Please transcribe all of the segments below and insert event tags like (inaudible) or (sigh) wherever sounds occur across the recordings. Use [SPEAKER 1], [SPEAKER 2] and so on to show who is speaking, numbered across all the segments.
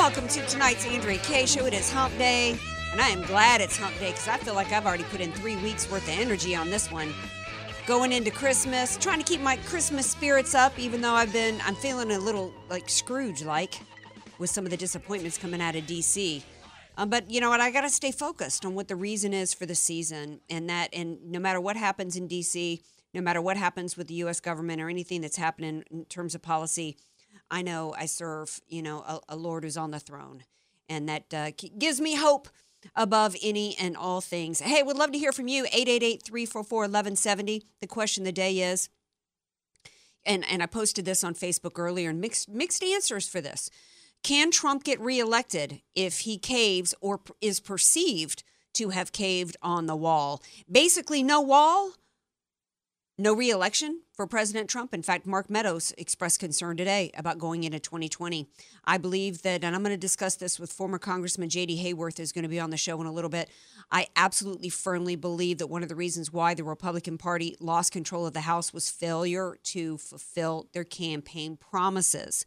[SPEAKER 1] Welcome to tonight's Andrea Kaye Show. It is Hump Day, and I am glad it's Hump Day because I feel like I've already put in three weeks worth of energy on this one. Going into Christmas, trying to keep my Christmas spirits up, even though I've been, I'm feeling a little like Scrooge like with some of the disappointments coming out of DC. Um, but you know what? I got to stay focused on what the reason is for the season, and that, and no matter what happens in DC, no matter what happens with the U.S. government or anything that's happening in terms of policy, I know I serve, you know, a, a Lord who's on the throne, and that uh, gives me hope above any and all things. Hey, would love to hear from you. 888-344-1170. The question of the day is, and and I posted this on Facebook earlier, and mixed mixed answers for this. Can Trump get reelected if he caves or is perceived to have caved on the wall? Basically, no wall, no reelection for President Trump. In fact, Mark Meadows expressed concern today about going into 2020. I believe that, and I'm going to discuss this with former Congressman J.D. Hayworth, who's going to be on the show in a little bit. I absolutely firmly believe that one of the reasons why the Republican Party lost control of the House was failure to fulfill their campaign promises.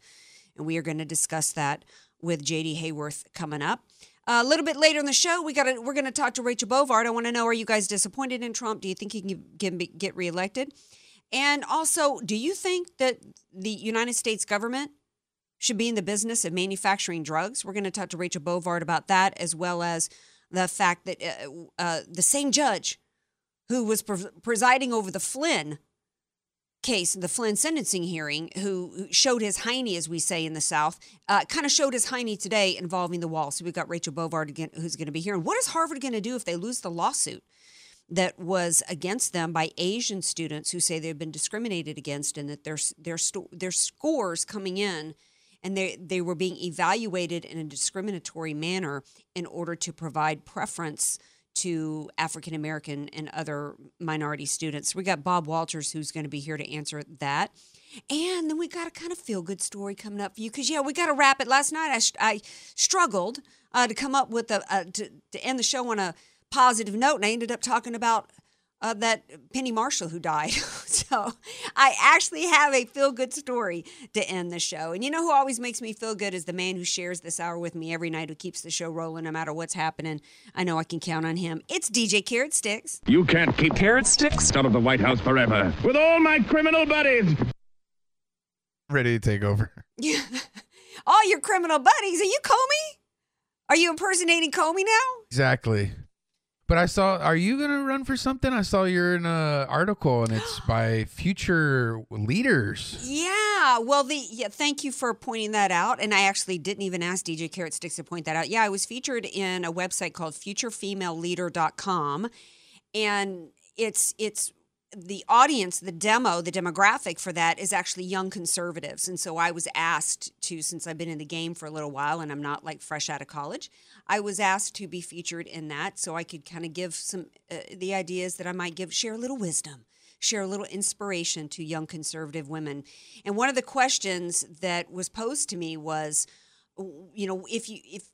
[SPEAKER 1] And we are going to discuss that with J.D. Hayworth coming up. A little bit later in the show, we got we're going to talk to Rachel Bovard. I want to know: Are you guys disappointed in Trump? Do you think he can get, get, reelected? And also, do you think that the United States government should be in the business of manufacturing drugs? We're going to talk to Rachel Bovard about that, as well as the fact that uh, uh, the same judge who was pre- presiding over the Flynn case, the Flynn sentencing hearing, who showed his hiney, as we say in the South, uh, kind of showed his hiney today involving the wall. So we've got Rachel Bovard again, who's going to be here. And what is Harvard going to do if they lose the lawsuit that was against them by Asian students who say they've been discriminated against and that their their their scores coming in and they they were being evaluated in a discriminatory manner in order to provide preference to African American and other minority students. We got Bob Walters who's going to be here to answer that. And then we got a kind of feel good story coming up for you because yeah, we got to wrap it. Last night I, I struggled uh, to come up with a, a to, to end the show on a positive note, and I ended up talking about uh, that Penny Marshall who died. (laughs) so I actually have a feel good story to end the show. And you know who always makes me feel good is the man who shares this hour with me every night, who keeps the show rolling no matter what's happening. I know I can count on him. It's DJ Carrot Sticks.
[SPEAKER 2] You can't keep carrot sticks out of the White House forever. With all my criminal buddies.
[SPEAKER 3] ready to take over.
[SPEAKER 1] Yeah. (laughs) All your criminal buddies. Are you Comey? Are you impersonating Comey now?
[SPEAKER 3] Exactly. But I saw. Are you gonna run for something? I saw you're in a article, and it's (gasps) by future leaders.
[SPEAKER 1] Yeah. Well, the yeah. Thank you for pointing that out. And I actually didn't even ask DJ Carrot Sticks to point that out. Yeah, I was featured in a website called FutureFemaleLeader.com, and it's it's the audience, the demo, the demographic for that is actually young conservatives. And so I was asked to, since I've been in the game for a little while and I'm not like fresh out of college, I was asked to be featured in that so I could kind of give some uh, the ideas that I might give, share a little wisdom, share a little inspiration to young conservative women. And one of the questions that was posed to me was, you know, if you if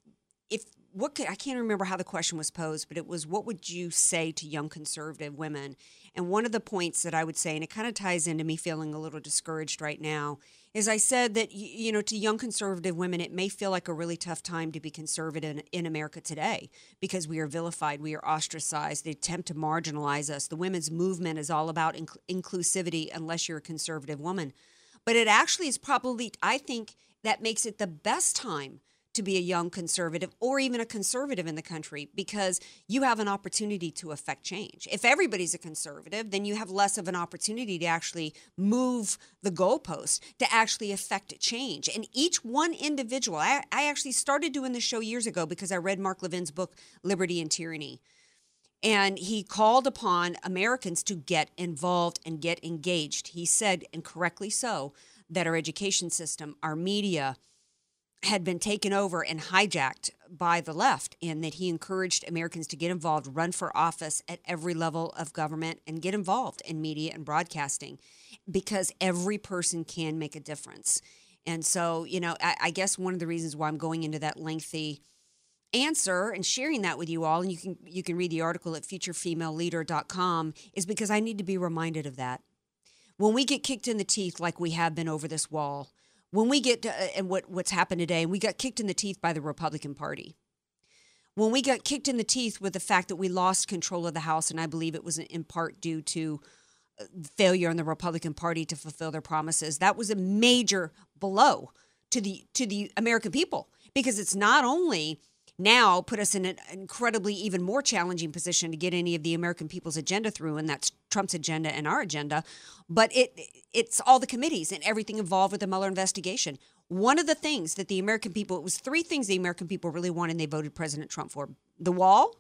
[SPEAKER 1] if what could I can't remember how the question was posed, but it was what would you say to young conservative women? And one of the points that I would say, and it kind of ties into me feeling a little discouraged right now, is I said that you know to young conservative women, it may feel like a really tough time to be conservative in, in America today because we are vilified, we are ostracized, they attempt to marginalize us. The women's movement is all about inc- inclusivity, unless you're a conservative woman. But it actually is probably, I think, that makes it the best time to be a young conservative or even a conservative in the country because you have an opportunity to affect change. If everybody's a conservative, then you have less of an opportunity to actually move the goalpost, to actually affect change. And each one individual, I, I actually started doing this show years ago because I read Mark Levin's book, Liberty and Tyranny. And he called upon Americans to get involved and get engaged. He said, and correctly so, that our education system, our media, had been taken over and hijacked by the left, and that he encouraged Americans to get involved, run for office at every level of government, and get involved in media and broadcasting because every person can make a difference. And so, you know, I, I guess one of the reasons why I'm going into that lengthy answer and sharing that with you all and you can you can read the article at futurefemaleleader.com is because I need to be reminded of that. When we get kicked in the teeth like we have been over this wall, when we get to, and what what's happened today, and we got kicked in the teeth by the Republican Party. When we got kicked in the teeth with the fact that we lost control of the House, and I believe it was in part due to uh, failure on the Republican Party to fulfill their promises, that was a major blow to the to the American people because it's not only now put us in an incredibly even more challenging position to get any of the American people's agenda through, and that's Trump's agenda and our agenda. But it it's all the committees and everything involved with the Mueller investigation. One of the things that the American people it was three things the American people really wanted and they voted President Trump for: the wall,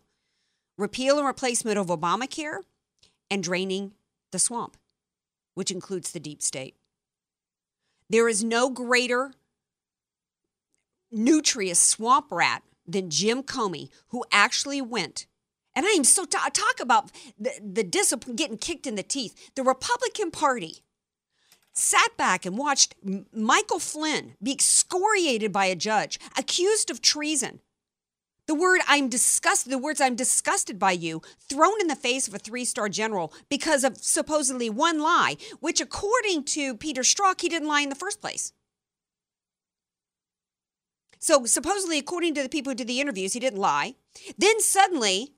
[SPEAKER 1] repeal and replacement of Obamacare, and draining the swamp, which includes the deep state. There is no greater nutritious swamp rat than Jim Comey, who actually went. And I am so t- talk about the, the discipline getting kicked in the teeth. The Republican Party sat back and watched Michael Flynn be excoriated by a judge, accused of treason. The word I'm disgusted, the words I'm disgusted by you, thrown in the face of a three star general because of supposedly one lie, which according to Peter Strzok, he didn't lie in the first place. So supposedly, according to the people who did the interviews, he didn't lie. Then suddenly,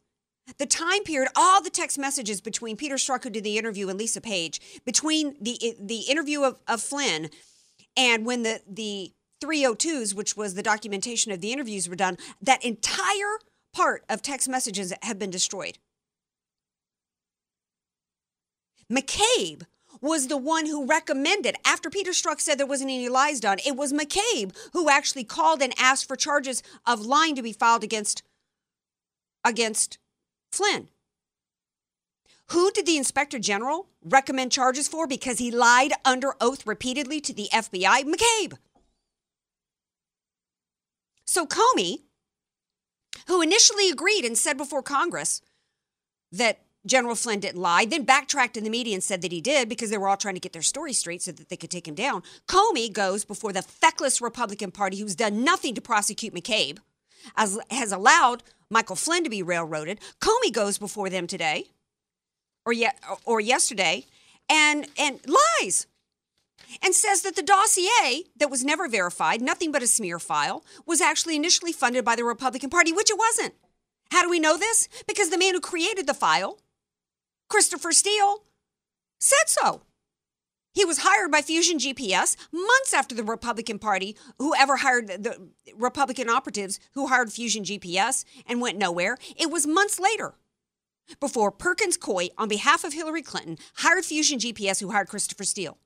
[SPEAKER 1] the time period, all the text messages between Peter Strzok, who did the interview, and Lisa Page, between the the interview of, of Flynn and when the the 302s, which was the documentation of the interviews, were done, that entire part of text messages have been destroyed. McCabe was the one who recommended, after Peter Strzok said there wasn't any lies done, it was McCabe who actually called and asked for charges of lying to be filed against, against Flynn. Who did the inspector general recommend charges for because he lied under oath repeatedly to the FBI? McCabe. So Comey, who initially agreed and said before Congress that General Flynn didn't lie, then backtracked in the media and said that he did because they were all trying to get their story straight so that they could take him down. Comey goes before the feckless Republican Party, who's done nothing to prosecute McCabe, as, has allowed Michael Flynn to be railroaded. Comey goes before them today, or yet, or yesterday, and and lies, and says that the dossier that was never verified, nothing but a smear file, was actually initially funded by the Republican Party, which it wasn't. How do we know this? Because the man who created the file Christopher Steele said so. He was hired by Fusion GPS months after the Republican Party, whoever hired the Republican operatives who hired Fusion GPS and went nowhere. It was months later before Perkins Coie, on behalf of Hillary Clinton, hired Fusion GPS, who hired Christopher Steele.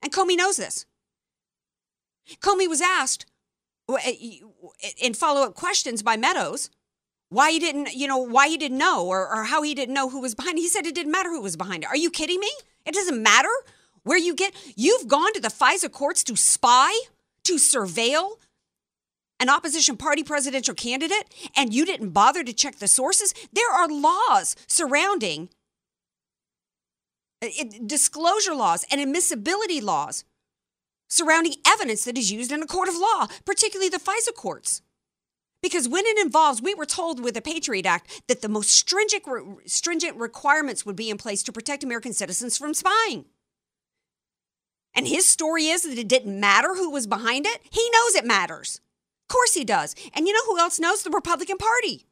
[SPEAKER 1] And Comey knows this. Comey was asked uh, in follow up questions by Meadows why he didn't, you know, why he didn't know or, or how he didn't know who was behind it. He said it didn't matter who was behind it. Are you kidding me? It doesn't matter where you get. You've gone to the FISA courts to spy, to surveil an opposition party presidential candidate, and you didn't bother to check the sources. There are laws surrounding uh, it, disclosure laws and admissibility laws surrounding evidence that is used in a court of law, particularly the FISA courts. Because when it involves, we were told with the Patriot Act that the most stringent, stringent requirements would be in place to protect American citizens from spying. And his story is that it didn't matter who was behind it. He knows it matters. Of course he does. And you know who else knows? The Republican Party,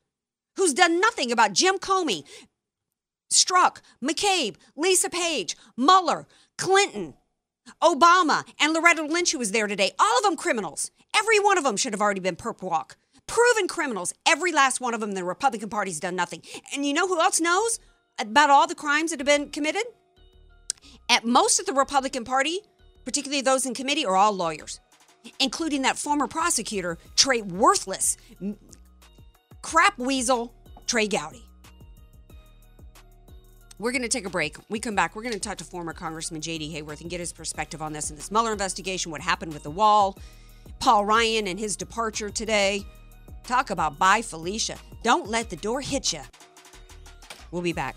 [SPEAKER 1] who's done nothing about Jim Comey, Strzok, McCabe, Lisa Page, Mueller, Clinton, Obama, and Loretta Lynch, who was there today. All of them criminals. Every one of them should have already been perp walk proven criminals. Every last one of them, the Republican Party's done nothing. And you know who else knows about all the crimes that have been committed? At most of the Republican Party, particularly those in committee, are all lawyers, including that former prosecutor, Trey Worthless, crap weasel, Trey Gowdy.
[SPEAKER 4] We're going to take a break. We come back. We're going to talk to former Congressman J.D. Hayworth and get his perspective on this and this Mueller investigation, what happened with the wall, Paul Ryan and his departure today. Talk about bye, Felicia. Don't let the door hit you. We'll be back.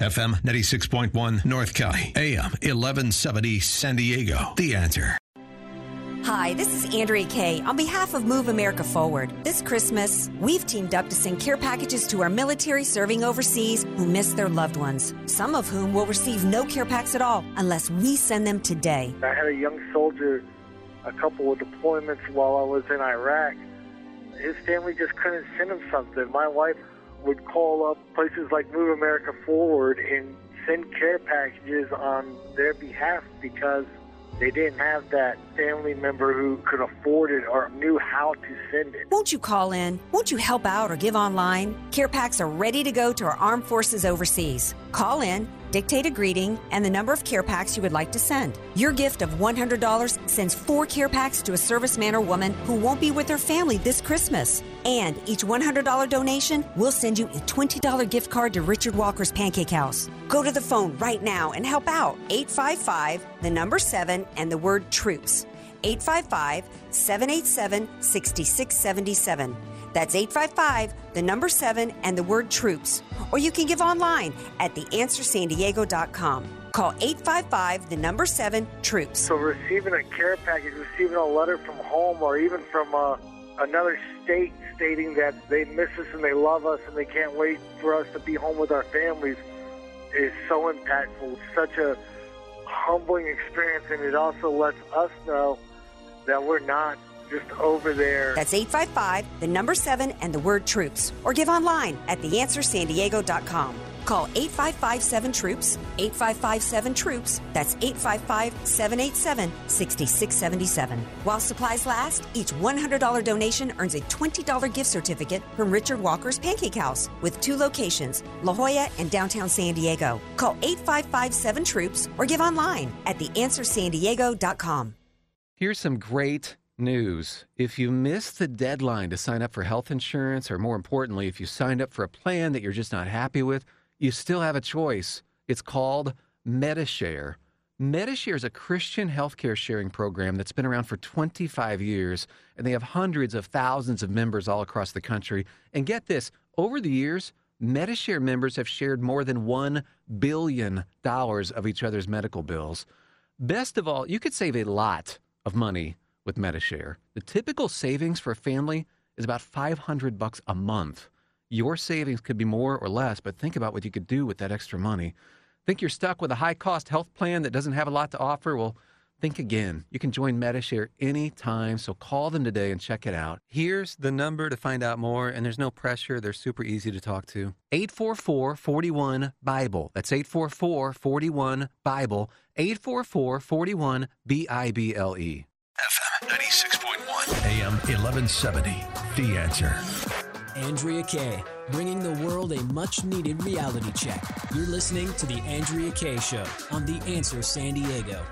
[SPEAKER 5] FM 96.1 North County, AM 1170 San Diego. The answer.
[SPEAKER 1] Hi, this is Andrea Kaye on behalf of Move America Forward. This Christmas, we've teamed up to send care packages to our military serving overseas who miss their loved ones, some of whom will receive no care packs at all unless we send them today.
[SPEAKER 6] I had a young soldier, a couple of deployments while I was in Iraq. His family just couldn't send him something. My wife would call up places like Move America Forward and send care packages on their behalf because they didn't have that family member who could afford it or knew how to send it.
[SPEAKER 1] Won't you call in? Won't you help out or give online? Care packs are ready to go to our armed forces overseas. Call in, dictate a greeting, and the number of care packs you would like to send. Your gift of $100 sends four care packs to a serviceman or woman who won't be with their family this Christmas. And each $100 donation will send you a $20 gift card to Richard Walker's Pancake House. Go to the phone right now and help out. 855, the number 7, and the word troops. 855 787 6677. That's 855, the number 7, and the word troops. Or you can give online at theanswersandiego.com. Call 855, the number 7, troops.
[SPEAKER 6] So receiving a care package, receiving a letter from home, or even from uh, another state stating that they miss us and they love us and they can't wait for us to be home with our families is so impactful. It's such a humbling experience, and it also lets us know that we're not just over there.
[SPEAKER 1] That's 855, the number 7, and the word troops. Or give online at theanswersandiego.com. Call 855 7 Troops, 855 7 Troops. That's 855 787 6677. While supplies last, each $100 donation earns a $20 gift certificate from Richard Walker's Pancake House with two locations, La Jolla and downtown San Diego. Call 855 7 Troops or give online at theanswersandiego.com.
[SPEAKER 7] Here's some great news. If you missed the deadline to sign up for health insurance, or more importantly, if you signed up for a plan that you're just not happy with, you still have a choice. It's called MediShare. MediShare is a Christian healthcare sharing program that's been around for 25 years, and they have hundreds of thousands of members all across the country. And get this over the years, MediShare members have shared more than $1 billion of each other's medical bills. Best of all, you could save a lot of money with MediShare. The typical savings for a family is about 500 bucks a month. Your savings could be more or less, but think about what you could do with that extra money. Think you're stuck with a high cost health plan that doesn't have a lot to offer? Well, think again. You can join MediShare anytime, so call them today and check it out. Here's the number to find out more, and there's no pressure. They're super easy to talk to. 844 41 Bible. That's 844 41 Bible. 844 41 B I B L E.
[SPEAKER 5] FM 96.1, AM 1170. The answer.
[SPEAKER 8] Andrea Kaye, bringing the world a much needed reality check. You're listening to The Andrea Kaye Show on The Answer San Diego.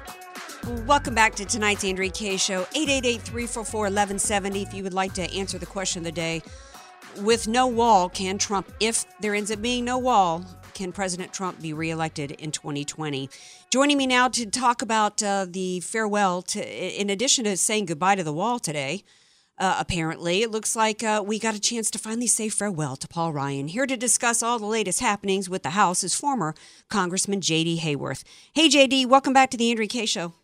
[SPEAKER 4] Welcome back to tonight's Andrea Kaye Show. 888-344-1170 if you would like to answer the question of the day. With no wall, can Trump, if there ends up being no wall,
[SPEAKER 1] can President Trump be reelected in 2020? Joining me now to talk about uh, the farewell, to, in addition to saying goodbye to the wall today, uh, apparently, it looks like uh, we got a chance to finally say farewell to Paul Ryan. Here to discuss all the latest happenings with the House is former Congressman J.D. Hayworth. Hey, J.D., welcome back to the Andrea Kaye. Show.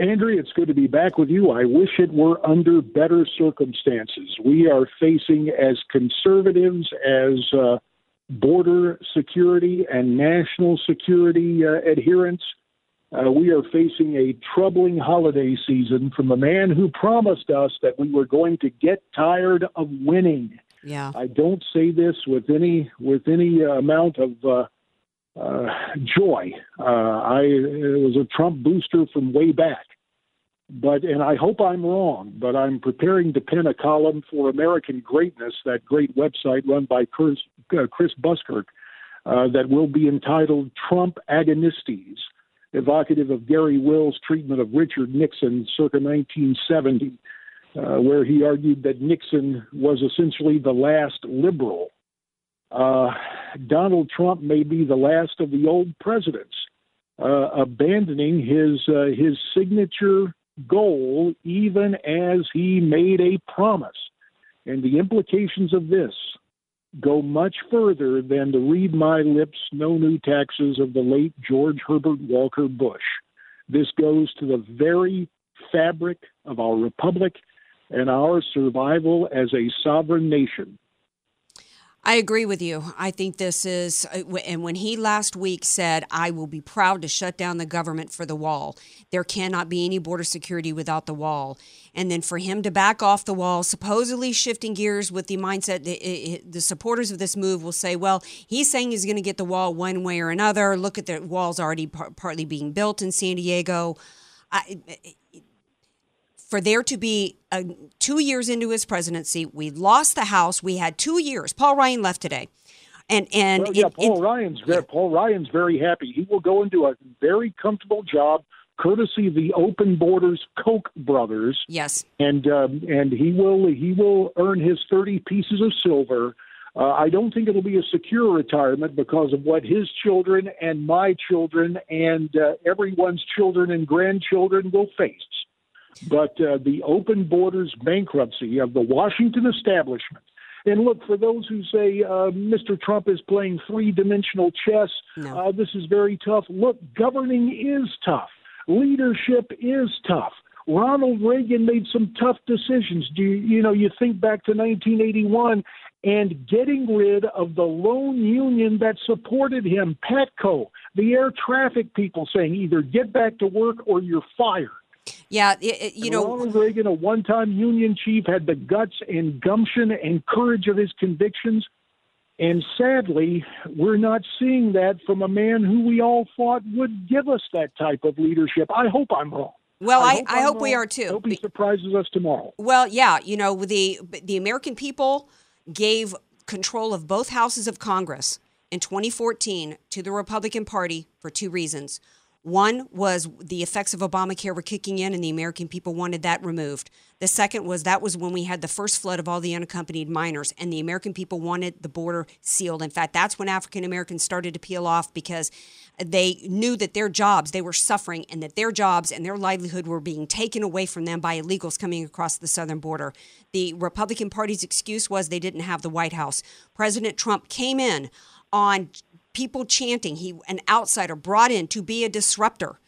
[SPEAKER 9] Andrea, it's good to be back with you. I wish it were under better circumstances. We are facing, as conservatives, as uh, border security and national security uh, adherents, uh, we are facing a troubling holiday season from a man who promised us that we were going to get tired of winning.
[SPEAKER 1] Yeah.
[SPEAKER 9] I don't say this with any with any uh, amount of uh, joy. Uh, I was a Trump booster from way back, but and I hope I'm wrong. But I'm preparing to pen a column for American Greatness, that great website run by Chris, uh, Chris Buskirk, uh, that will be entitled "Trump Agonistes." evocative of Garry Wills' treatment of Richard Nixon circa 1970, uh, where he argued that Nixon was essentially the last liberal. Uh, Donald Trump may be the last of the old presidents, uh, abandoning his uh, his signature goal, even as he made a promise. And the implications of this go much further than the read my lips, no new taxes of the late George Herbert Walker Bush. This goes to the very fabric of our republic and our survival as a sovereign nation.
[SPEAKER 1] I agree with you. I think this is, uh, and when he last week said, I will be proud to shut down the government for the wall, there cannot be any border security without the wall. And then for him to back off the wall, supposedly shifting gears with the mindset that the supporters of this move will say, well, he's saying he's going to get the wall one way or another. Look at the walls already par- partly being built in San Diego. I, for there to be uh, two years into his presidency, we lost the House. We had two years. Paul Ryan left today, and and
[SPEAKER 9] well, yeah,
[SPEAKER 1] it-
[SPEAKER 9] Paul
[SPEAKER 1] it-
[SPEAKER 9] Ryan's very, Paul Ryan's very happy. He will go into a very comfortable job, courtesy of the Open Borders Koch brothers.
[SPEAKER 1] Yes,
[SPEAKER 9] and um, and he will he will earn his thirty pieces of silver. Uh, I don't think it'll be a secure retirement because of what his children and my children and uh, everyone's children and grandchildren will face. But uh, the open borders bankruptcy of the Washington establishment. And look, for those who say uh, Mr. Trump is playing three dimensional chess, uh, this is very tough. Look, governing is tough, leadership is tough. Ronald Reagan made some tough decisions. Do you, you know? You think back to 1981 and getting rid of the lone union that supported him, PATCO, the air traffic people saying either get back to work or you're fired.
[SPEAKER 1] Yeah, it- it- you
[SPEAKER 9] And
[SPEAKER 1] know,
[SPEAKER 9] Ronald Reagan, a one-time union chief, had the guts and gumption and courage of his convictions. And sadly, we're not seeing that from a man who we all thought would give us that type of leadership. I hope I'm wrong.
[SPEAKER 1] Well, I- I
[SPEAKER 9] I'm
[SPEAKER 1] hope we are too.
[SPEAKER 9] I hope he surprises us tomorrow.
[SPEAKER 1] Well, yeah, you know, the the American people gave control of both houses of Congress in 2014 to the Republican Party for two reasons. One was the effects of Obamacare were kicking in, and the American people wanted that removed. The second was that was when we had the first flood of all the unaccompanied minors, and the American people wanted the border sealed. In fact, that's when African Americans started to peel off because they knew that their jobs, they were suffering, and that their jobs and their livelihood were being taken away from them by illegals coming across the southern border. The Republican Party's excuse was they didn't have the White House. President Trump came in on people chanting. He an outsider brought in to be a disruptor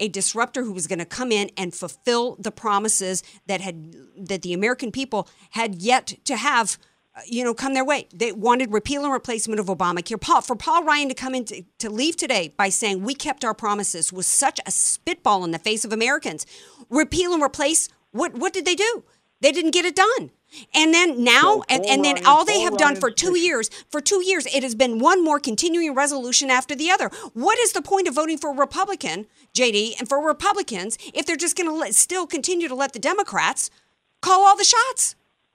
[SPEAKER 1] a disruptor who was going to come in and fulfill the promises that had that the American people had yet to have uh, you know come their way. They wanted repeal and replacement of Obamacare. Paul, for Paul Ryan to come in to, to leave today by saying we kept our promises was such a spitball in the face of Americans. Repeal and replace what what did they do? They didn't get it done and then now and, and then all they have done for two years for two years it has been one more continuing resolution after the other what is the point of voting for a republican jd and for republicans if they're just going to still continue to let the democrats call all the shots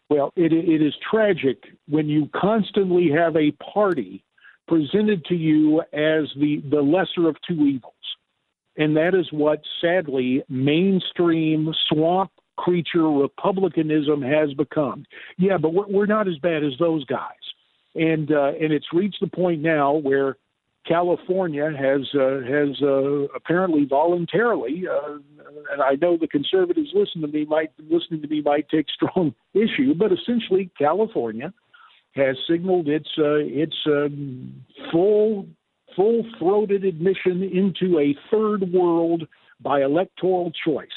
[SPEAKER 9] Well, it, it is tragic when you constantly have a party presented to you as the, the lesser of two evils. And that is what, sadly, mainstream swamp creature republicanism has become. Yeah, but we're, not as bad as those guys. and uh, and it's reached the point now where California has uh, has uh, apparently voluntarily, uh, and I know the conservatives listen to me might listening to me might take strong (laughs) issue, but essentially California has signaled its uh, its um, full full throated admission into a third world by electoral choice.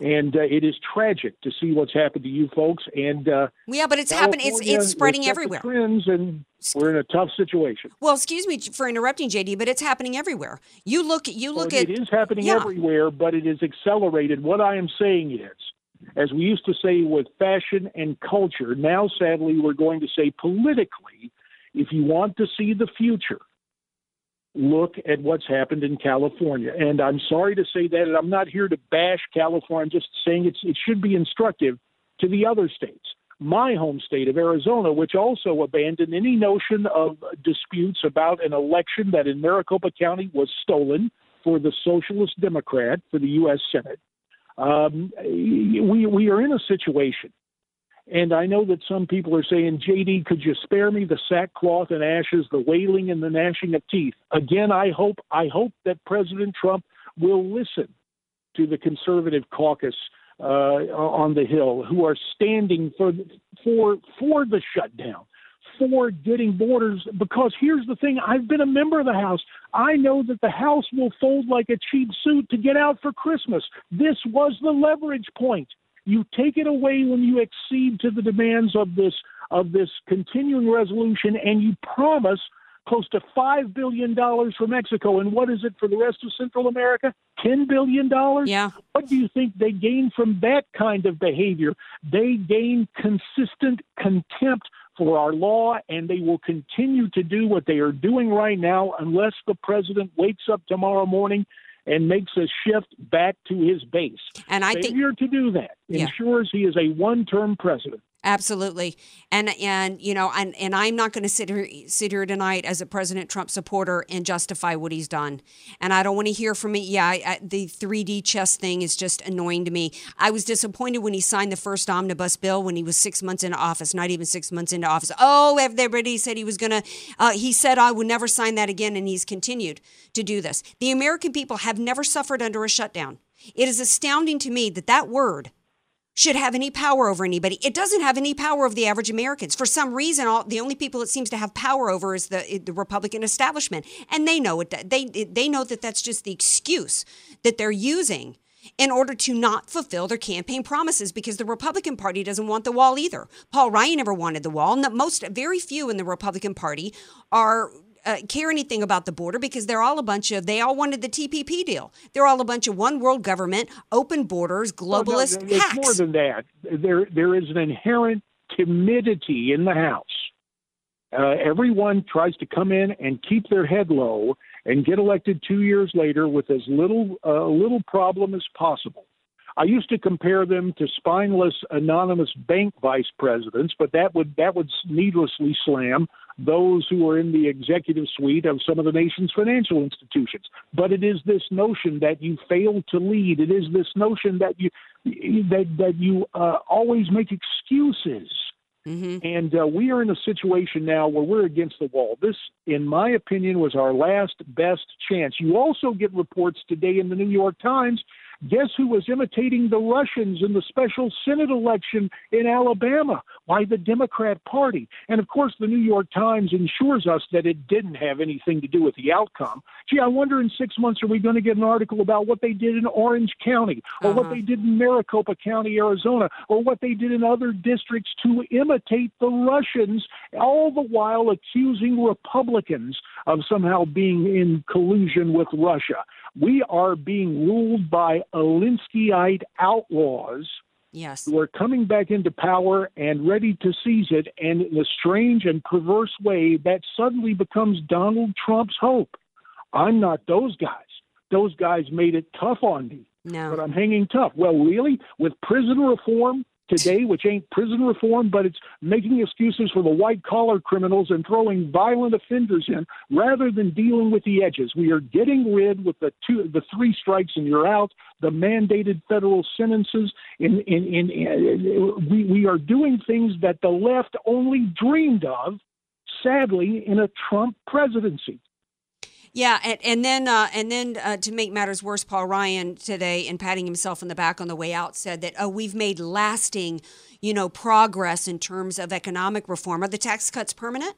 [SPEAKER 9] And uh, it is tragic to see what's happened to you folks. And uh,
[SPEAKER 1] Yeah, but it's happening. It's it's spreading
[SPEAKER 9] has set the
[SPEAKER 1] everywhere.
[SPEAKER 9] Trends, and we're in a tough situation.
[SPEAKER 1] Well, excuse me for interrupting, JD, but it's happening everywhere. You look. You look
[SPEAKER 9] Well,
[SPEAKER 1] at.
[SPEAKER 9] it is happening
[SPEAKER 1] yeah.
[SPEAKER 9] everywhere, but it is accelerated. What I am saying is, as we used to say with fashion and culture, now sadly we're going to say politically, if you want to see the future, look at what's happened in California. And I'm sorry to say that, and I'm not here to bash California. I'm just saying it should be instructive to the other states. My home state of Arizona, which also abandoned any notion of disputes about an election that in Maricopa County was stolen for the Socialist Democrat for the U.S. Senate. Um, we, we are in a situation and I know that some people are saying, JD, could you spare me the sackcloth and ashes, the wailing and the gnashing of teeth? Again, I hope I hope that President Trump will listen to the conservative caucus uh, on the Hill, who are standing for for for the shutdown, for getting borders. Because here's the thing: I've been a member of the House. I know that the House will fold like a cheap suit to get out for Christmas. This was the leverage point. You take it away when you exceed to the demands of this of this continuing resolution, and you promise close to five billion dollars for Mexico. And what is it for the rest of Central America? Ten billion dollars.
[SPEAKER 1] Yeah.
[SPEAKER 9] What do you think they gain from that kind of behavior? They gain consistent contempt for our law, and they will continue to do what they are doing right now unless the president wakes up tomorrow morning and makes a shift back to his base.
[SPEAKER 1] And I think-
[SPEAKER 9] failure to do that
[SPEAKER 1] Yeah.
[SPEAKER 9] ensures he is a one-term president.
[SPEAKER 1] Absolutely, and and you know, and and I'm not going to sit here sit here tonight as a President Trump supporter and justify what he's done. And I don't want to hear from me. Yeah, I, I, the 3D chess thing is just annoying to me. I was disappointed when he signed the first omnibus bill when he was six months into office, not even six months into office. Oh, everybody said he was going to. Uh, he said I would never sign that again, and he's continued to do this. The American people have never suffered under a shutdown. It is astounding to me that that word should have any power over anybody. It doesn't have any power over the average Americans. For some reason, all, the only people it seems to have power over is the the Republican establishment, and they know it. They they know that that's just the excuse that they're using in order to not fulfill their campaign promises because the Republican Party doesn't want the wall either. Paul Ryan never wanted the wall. No- Most very few in the Republican Party are uh, care anything about the border because they're all a bunch of they all wanted the TPP deal. They're all a bunch of one world government, open borders,
[SPEAKER 9] Oh, no,
[SPEAKER 1] globalist
[SPEAKER 9] no, it's
[SPEAKER 1] hacks.
[SPEAKER 9] more than that. There, there is an inherent timidity in the House. Uh, everyone tries to come in and keep their head low and get elected two years later with as little uh, little problem as possible. I used to compare them to spineless anonymous bank vice presidents, but that would that would needlessly slam those who are in the executive suite of some of the nation's financial institutions. But it is this notion that you fail to lead. It is this notion that you that that you uh, always make excuses. And uh, we are in a situation now where we're against the wall. This, in my opinion, was our last best chance. You also get reports today in the New York Times. Guess who was imitating the Russians in the special Senate election in Alabama? Why, the Democrat Party. And of course, the New York Times ensures us that it didn't have anything to do with the outcome. Gee, I wonder in six months are we going to get an article about what they did in Orange County or what uh-huh. they did in Maricopa County, Arizona, or what they did in other districts to imitate the Russians, all the while accusing Republicans of somehow being in collusion with Russia. We are being ruled by Alinskyite outlaws
[SPEAKER 1] Yes.
[SPEAKER 9] who are coming back into power and ready to seize it, and in a strange and perverse way, that suddenly becomes Donald Trump's hope. I'm not those guys. Those guys made it tough on me,
[SPEAKER 1] No.
[SPEAKER 9] but I'm hanging tough. Well, really, with prison reform today, which ain't prison reform, but it's making excuses for the white collar criminals and throwing violent offenders in rather than dealing with the edges. We are getting rid with the two, the three strikes and you're out, the mandated federal sentences. In, in, in, in we, we are doing things that the left only dreamed of sadly, in a Trump presidency.
[SPEAKER 1] Yeah, and, and then uh, and then uh, to make matters worse, Paul Ryan today, in patting himself on the back on the way out, said that oh, we've made lasting, you know, progress in terms of economic reform. Are the tax cuts permanent?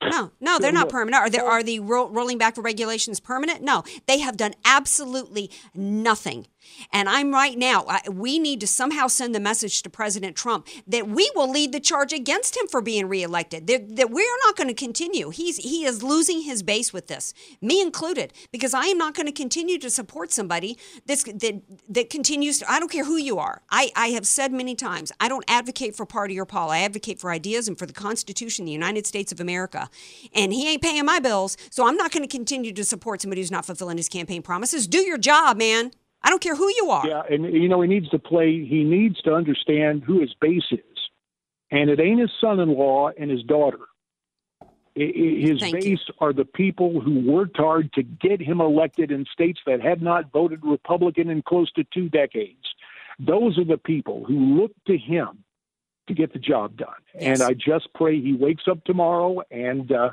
[SPEAKER 1] No, no, they're not permanent. Are they, are the ro- rolling back the regulations permanent? No, they have done absolutely nothing. And I'm right now, I, we need to somehow send the message to President Trump that we will lead the charge against him for being reelected. That, that we're not going to continue. He's he is losing his base with this, me included, because I am not going to continue to support somebody that's that that continues. To, I don't care who you are. I I have said many times, I don't advocate for party or Paul. I advocate for ideas and for the Constitution the United States of America. And he ain't paying my bills, so I'm not going to continue to support somebody who's not fulfilling his campaign promises. Do your job, man. I don't care who you are.
[SPEAKER 9] Yeah, and you know he needs to play. He needs to understand who his base is, and it ain't his son-in-law and his daughter. His
[SPEAKER 1] Thank
[SPEAKER 9] base are the people who worked hard to get him elected in states that had not voted Republican in close to two decades. Those are the people who look to him to get the job done. And I just pray he wakes up tomorrow and uh,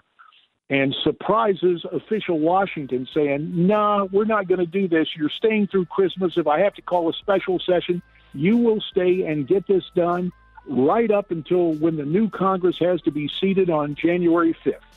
[SPEAKER 9] and surprises official Washington saying, "Nah, we're not going to do this. You're staying through Christmas. If I have to call a special session, you will stay and get this done right up until when the new Congress has to be seated on January 5th."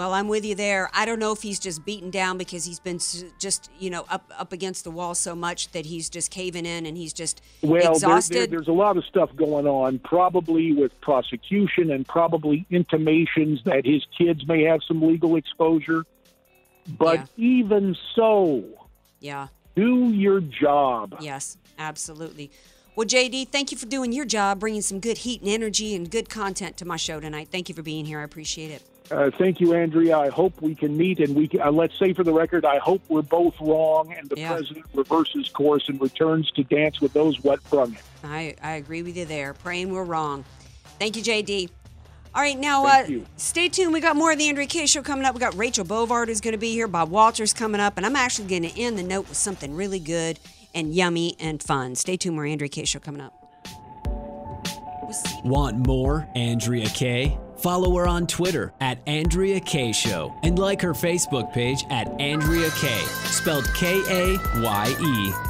[SPEAKER 1] Well, I'm with you there. I don't know if he's just beaten down because he's been just, you know, up up against the wall so much that he's just caving in and he's just
[SPEAKER 9] Well,
[SPEAKER 1] exhausted.
[SPEAKER 9] there, there's a lot of stuff going on, probably with prosecution and probably intimations that his kids may have some legal exposure. But even so,
[SPEAKER 1] yeah.
[SPEAKER 9] do your job.
[SPEAKER 1] Yes, absolutely. Well, JD, thank you for doing your job, bringing some good heat and energy and good content to my show tonight. Thank you for being here. I appreciate it.
[SPEAKER 9] Uh, thank you, Andrea. I hope we can meet and we can, uh, let's say for the record, I hope we're both wrong and the
[SPEAKER 1] Yeah.
[SPEAKER 9] president reverses course and returns to dance with those what brung him.
[SPEAKER 1] I, I agree with you there. Praying we're wrong. Thank you, JD. All right, now uh, stay tuned. We got more of the Andrea Kaye show coming up. We got Rachel Bovard who's going to be here. Bob Walters coming up, and I'm actually going to end the note with something really good and yummy and fun. Stay tuned. More Andrea Kaye show coming up.
[SPEAKER 8] Want more Andrea Kaye? Follow her on Twitter at Andrea Kaye Show and like her Facebook page at Andrea Kaye, spelled K A Y E.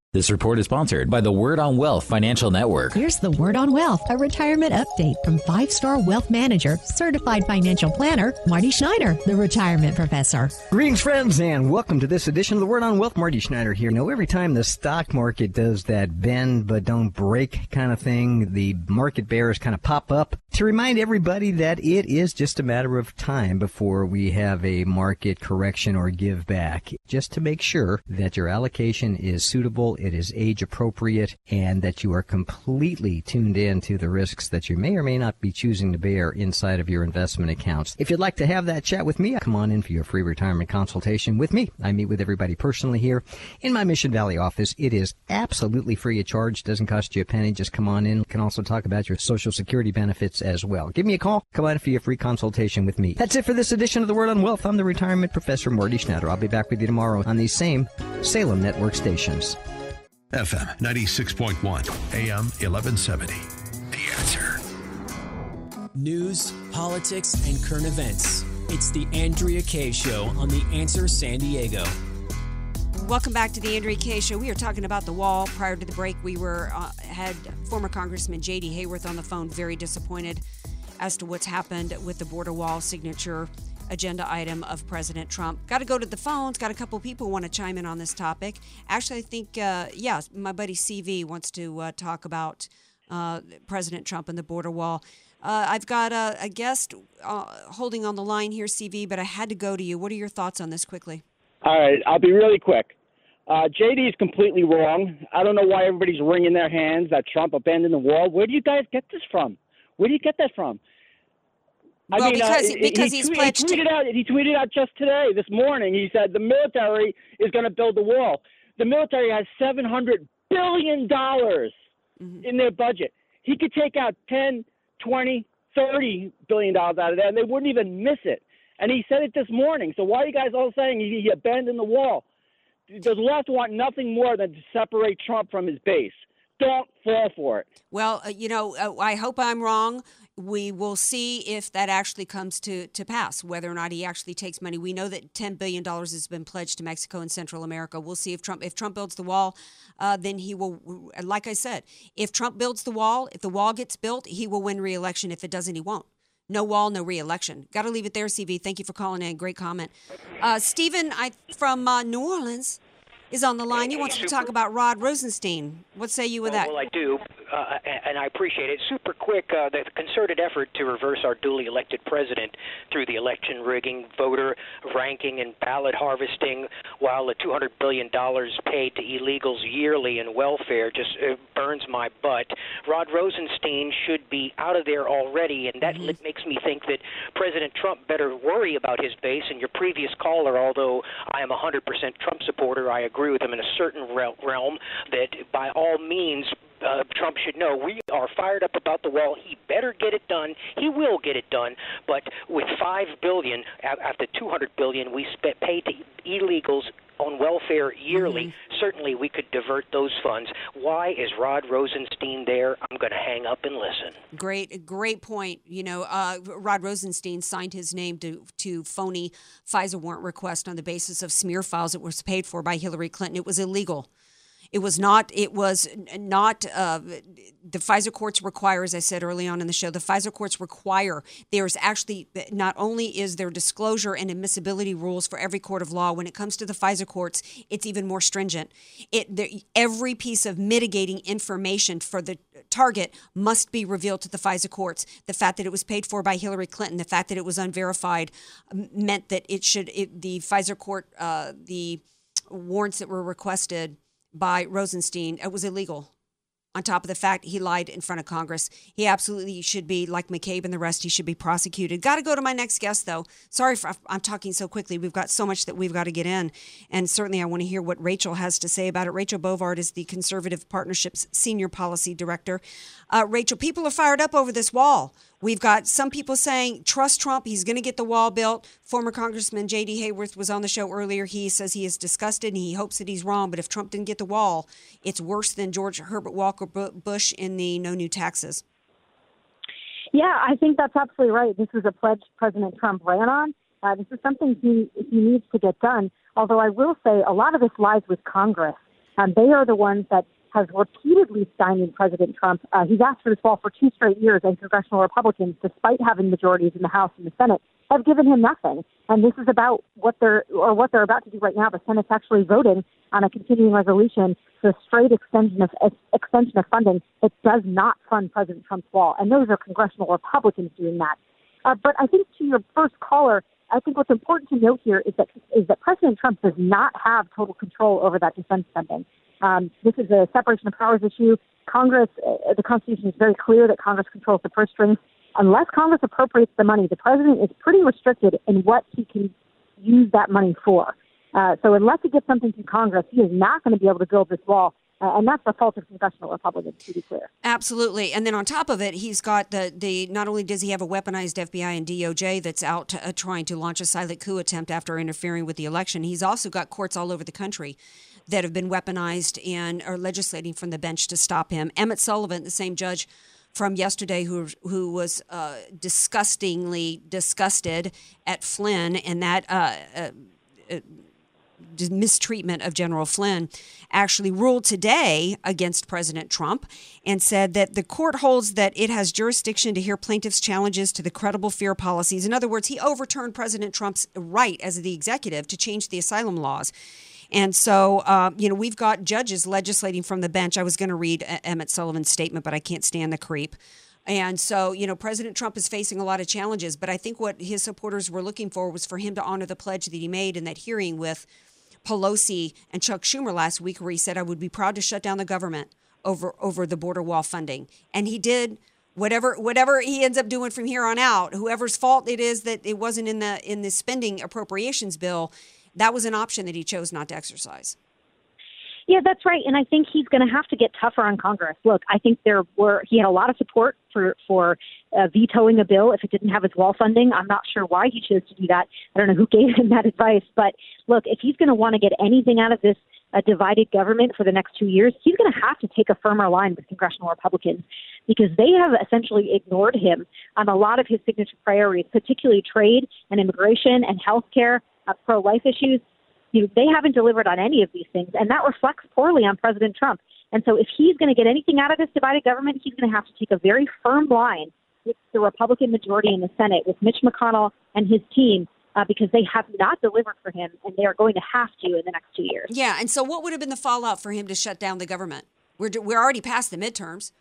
[SPEAKER 10] This report is sponsored by the Word on Wealth Financial Network.
[SPEAKER 11] Here's the Word on Wealth, a retirement update from five star wealth manager, certified financial planner, Marty Schneider, the retirement professor.
[SPEAKER 12] Greetings, friends, and welcome to this edition of the Word on Wealth. Marty Schneider here. You know, every time the stock market does that bend but don't break kind of thing, the market bears kind of pop up to remind everybody that it is just a matter of time before we have a market correction or give back. Just to make sure that your allocation is suitable it is age appropriate, and that you are completely tuned in to the risks that you may or may not be choosing to bear inside of your investment accounts. If you'd like to have that chat with me, come on in for your free retirement consultation with me. I meet with everybody personally here in my Mission Valley office. It is absolutely free of charge, doesn't cost you a penny. Just come on in. We can also talk about your Social Security benefits as well. Give me a call. Come on in for your free consultation with me. That's it for this edition of The Word on Wealth. I'm the retirement professor, Morty Schneider. I'll be back with you tomorrow on these same Salem Network stations.
[SPEAKER 5] FM 96.1, AM 1170. The answer.
[SPEAKER 8] News, politics, and current events. It's the Andrea Kaye Show on The Answer San Diego.
[SPEAKER 1] Welcome back to the Andrea Kaye Show. We are talking about the wall. Prior to the break, we were uh, had former Congressman J.D. Hayworth on the phone, very disappointed as to what's happened with the border wall signature agenda item of President Trump. Got to go to the phones. Got a couple people want to chime in on this topic. Actually, I think, uh, yeah, my buddy CV wants to uh, talk about uh, President Trump and the border wall. Uh, I've got a, a guest uh, holding on the line here, CV, but I had to go to you. What are your thoughts on this quickly?
[SPEAKER 13] All right, I'll be really quick. Uh, JD is completely wrong. I don't know why everybody's wringing their hands that Trump abandoned the wall. Where do you guys get this from? Where do you get that from? I mean,
[SPEAKER 1] because,
[SPEAKER 13] uh,
[SPEAKER 1] because
[SPEAKER 13] he,
[SPEAKER 1] he's
[SPEAKER 13] tweet-
[SPEAKER 1] pledged
[SPEAKER 13] he tweeted
[SPEAKER 1] to.
[SPEAKER 13] out. He tweeted out just today, this morning. He said the military is going to build the wall. The military has seven hundred billion dollars
[SPEAKER 1] Mm-hmm.
[SPEAKER 13] in their budget. He could take out 10, 20, 30 billion dollars out of there, and they wouldn't even miss it. And he said it this morning. So why are you guys all saying he, he abandoned the wall? The left want nothing more than to separate Trump from his base. Don't fall for it.
[SPEAKER 1] Well, uh, you know, uh, I hope I'm wrong. We will see if that actually comes to, to pass, whether or not he actually takes money. We know that $10 billion has been pledged to Mexico and Central America. We'll see if Trump if Trump builds the wall, uh, then he will. Like I said, if Trump builds the wall, if the wall gets built, he will win re-election. If it doesn't, he won't. No wall, no re-election. Got to leave it there, CV. Thank you for calling in. Great comment. Uh, Stephen I, from uh, New Orleans is on the line. He wants to talk about Rod Rosenstein. What say you with that?
[SPEAKER 14] Well, I do, uh, and I appreciate it. Super quick, uh, the concerted effort to reverse our duly elected president through the election rigging, voter ranking, and ballot harvesting, while the $200 billion paid to illegals yearly in welfare just uh, burns my butt. Rod Rosenstein should be out of there already, and that li- makes me think that President Trump better worry about his base. And your previous caller, although I am a 100% Trump supporter, I agree with him in a certain realm that by all means uh, Trump should know we are fired up about the wall. He better get it done. He will get it done. But with five billion after two hundred billion we spent paid to illegals on welfare yearly, certainly we could divert those funds. Why is Rod Rosenstein there? I'm going to hang up and listen.
[SPEAKER 1] Great, great point. You know, uh, Rod Rosenstein signed his name to to phony FISA warrant request on the basis of smear files that was paid for by Hillary Clinton. It was illegal. It was not. It was not. Uh, the FISA courts require, as I said early on in the show, the FISA courts require. There's actually not only is there disclosure and admissibility rules for every court of law. When it comes to the FISA courts, it's even more stringent. It there, every piece of mitigating information for the target must be revealed to the FISA courts. The fact that it was paid for by Hillary Clinton, the fact that it was unverified, meant that it should. It, the FISA court, uh, the warrants that were requested by Rosenstein, it was illegal. On top of the fact he lied in front of Congress, he absolutely should be like McCabe and the rest. He should be prosecuted. Got to go to my next guest, though. Sorry for I'm talking so quickly. We've got so much that we've got to get in, and certainly I want to hear what Rachel has to say about it. Rachel Bovard is the Conservative Partnerships Senior Policy Director. Uh, Rachel, people are fired up over this wall. We've got some people saying, trust Trump, he's going to get the wall built. Former Congressman J.D. Hayworth was on the show earlier. He says he is disgusted and he hopes that he's wrong. But if Trump didn't get the wall, it's worse than George Herbert Walker Bush in the no new taxes.
[SPEAKER 15] Yeah, I think that's absolutely right. This was a pledge President Trump ran on. Uh, this is something he he needs to get done. Although I will say a lot of this lies with Congress. Um, they are the ones that has repeatedly stymied President Trump. Uh, he's asked for this wall for two straight years, and congressional Republicans, despite having majorities in the House and the Senate, have given him nothing. And this is about what they're or what they're about to do right now. The Senate's actually voting on a continuing resolution for a straight extension of ex- extension of funding that does not fund President Trump's wall, and those are congressional Republicans doing that. Uh, but I think to your first caller, I think what's important to note here is that is that President Trump does not have total control over that defense spending. Um, this is a separation of powers issue. Congress, uh, the Constitution is very clear that Congress controls the purse strings. Unless Congress appropriates the money, the president is pretty restricted in what he can use that money for. Uh, so unless he gets something from Congress, he is not going to be able to build this wall. Uh, and that's the fault of congressional Republicans, to be clear.
[SPEAKER 1] Absolutely, and then on top of it, he's got the the. Not only does he have a weaponized FBI and DOJ that's out uh, trying to launch a silent coup attempt after interfering with the election, he's also got courts all over the country that have been weaponized and are legislating from the bench to stop him. Emmett Sullivan, the same judge from yesterday who who was uh, disgustingly disgusted at Flynn and that uh, uh, uh mistreatment of General Flynn, actually ruled today against President Trump and said that the court holds that it has jurisdiction to hear plaintiffs' challenges to the credible fear policies. In other words, he overturned President Trump's right as the executive to change the asylum laws. And so, uh, you know, we've got judges legislating from the bench. I was going to read Emmett Sullivan's statement, but I can't stand the creep. And so, you know, President Trump is facing a lot of challenges, but I think what his supporters were looking for was for him to honor the pledge that he made in that hearing with Pelosi and Chuck Schumer last week, where he said, I would be proud to shut down the government over, over the border wall funding. And he did whatever whatever he ends up doing from here on out whoever's fault it is that it wasn't in the in the spending appropriations bill that was an option that he chose not to exercise.
[SPEAKER 15] Yeah, that's right. And I think he's going to have to get tougher on Congress. Look, I think there were he had a lot of support for for uh, vetoing a bill if it didn't have its wall funding. I'm not sure why he chose to do that. I don't know who (laughs) gave him that advice, but look, if he's going to want to get anything out of this uh, divided government for the next two years, he's going to have to take a firmer line with congressional Republicans because they have essentially ignored him on a lot of his signature priorities, particularly trade and immigration and health care uh, pro-life issues. You know, they haven't delivered on any of these things, and that reflects poorly on President Trump. And so, if he's going to get anything out of this divided government, he's going to have to take a very firm line with the Republican majority in the Senate, with Mitch McConnell and his team, uh, because they have not delivered for him, and they are going to have to in the next two years.
[SPEAKER 1] Yeah, and so what would have been the fallout for him to shut down the government? We're we're already past the midterms.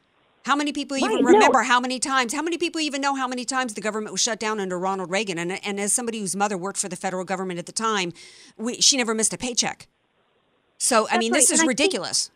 [SPEAKER 1] How many people even
[SPEAKER 15] Right,
[SPEAKER 1] remember
[SPEAKER 15] no.
[SPEAKER 1] how many times? How many people even know how many times the government was shut down under Ronald Reagan? And, and as somebody whose mother worked for the federal government at the time, we, she never missed a paycheck. So I mean,
[SPEAKER 15] right,
[SPEAKER 1] this
[SPEAKER 15] and
[SPEAKER 1] is
[SPEAKER 15] think-
[SPEAKER 1] ridiculous.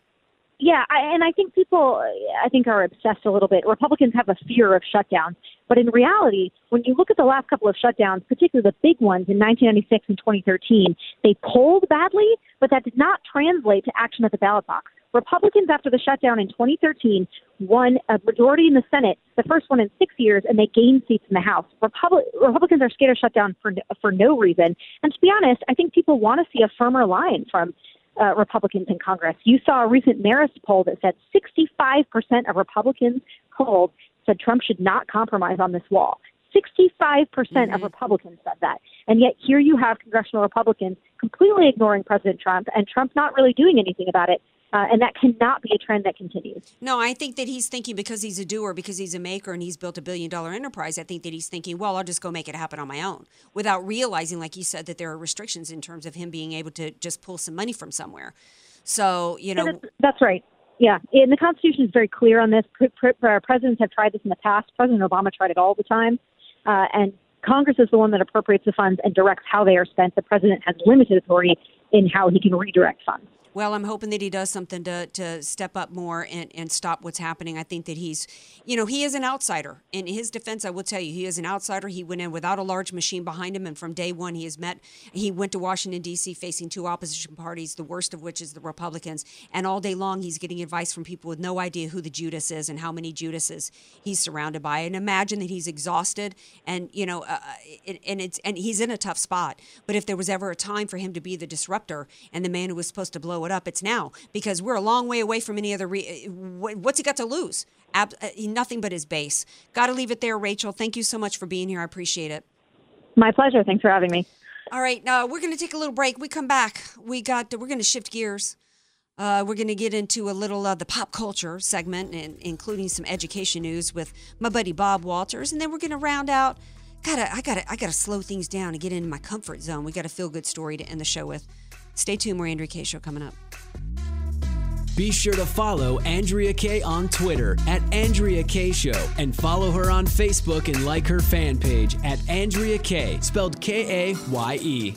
[SPEAKER 15] Yeah, I, and I think people, I think, are obsessed a little bit. Republicans have a fear of shutdowns, but in reality, when you look at the last couple of shutdowns, particularly the big ones in 1996 and 2013, they polled badly, but that did not translate to action at the ballot box. Republicans, after the shutdown in 2013, won a majority in the Senate, the first one in six years, and they gained seats in the House. Republic, Republicans are scared of shutdown for for no reason. And to be honest, I think people want to see a firmer line from uh, Republicans in Congress. You saw a recent Marist poll that said 65% of Republicans polled said Trump should not compromise on this wall. 65% of Republicans said that. And yet here you have congressional Republicans completely ignoring President Trump and Trump not really doing anything about it. Uh, and that cannot be a trend that continues.
[SPEAKER 1] No, I think that he's thinking because he's a doer, because he's a maker, and he's built a billion dollar enterprise. I think that he's thinking, well, I'll just go make it happen on my own, without realizing, like you said, that there are restrictions in terms of him being able to just pull some money from somewhere. So you know,
[SPEAKER 15] that's, that's right. Yeah, and the Constitution is very clear on this. Uh, presidents have tried this in the past. President Obama tried it all the time, uh, and Congress is the one that appropriates the funds and directs how they are spent. The president has limited authority in how he can redirect funds.
[SPEAKER 1] Well, I'm hoping that he does something to, to step up more and, and stop what's happening. I think that he's, you know, he is an outsider. In his defense, I will tell you, he is an outsider. He went in without a large machine behind him, and from day one, he has met. He went to Washington D.C. facing two opposition parties, the worst of which is the Republicans, and all day long he's getting advice from people with no idea who the Judas is and how many Judases he's surrounded by. And imagine that he's exhausted, and you know, uh, and, and it's and he's in a tough spot. But if there was ever a time for him to be the disruptor and the man who was supposed to blow it up, it's now because we're a long way away from any other. Re- what's he got to lose? Ab- uh, nothing but his base. Got to leave it there, Rachel. Thank you so much for being here. I appreciate it.
[SPEAKER 15] My pleasure. Thanks for having me.
[SPEAKER 1] All right, now we're going to take a little break. We come back. We got. We're going to shift gears.
[SPEAKER 16] Uh, we're going to get into a little of the pop culture segment, and including some education news with my buddy Bob Walters, and then we're going to round out. Gotta, I gotta, I gotta slow things down and get into my comfort zone. We got a feel good story to end the show with. Stay tuned. More Andrea Kaye show coming up.
[SPEAKER 8] Be sure to follow Andrea Kaye on Twitter at Andrea Kaye Show and follow her on Facebook and like her fan page at Andrea Kaye, spelled K A Y E.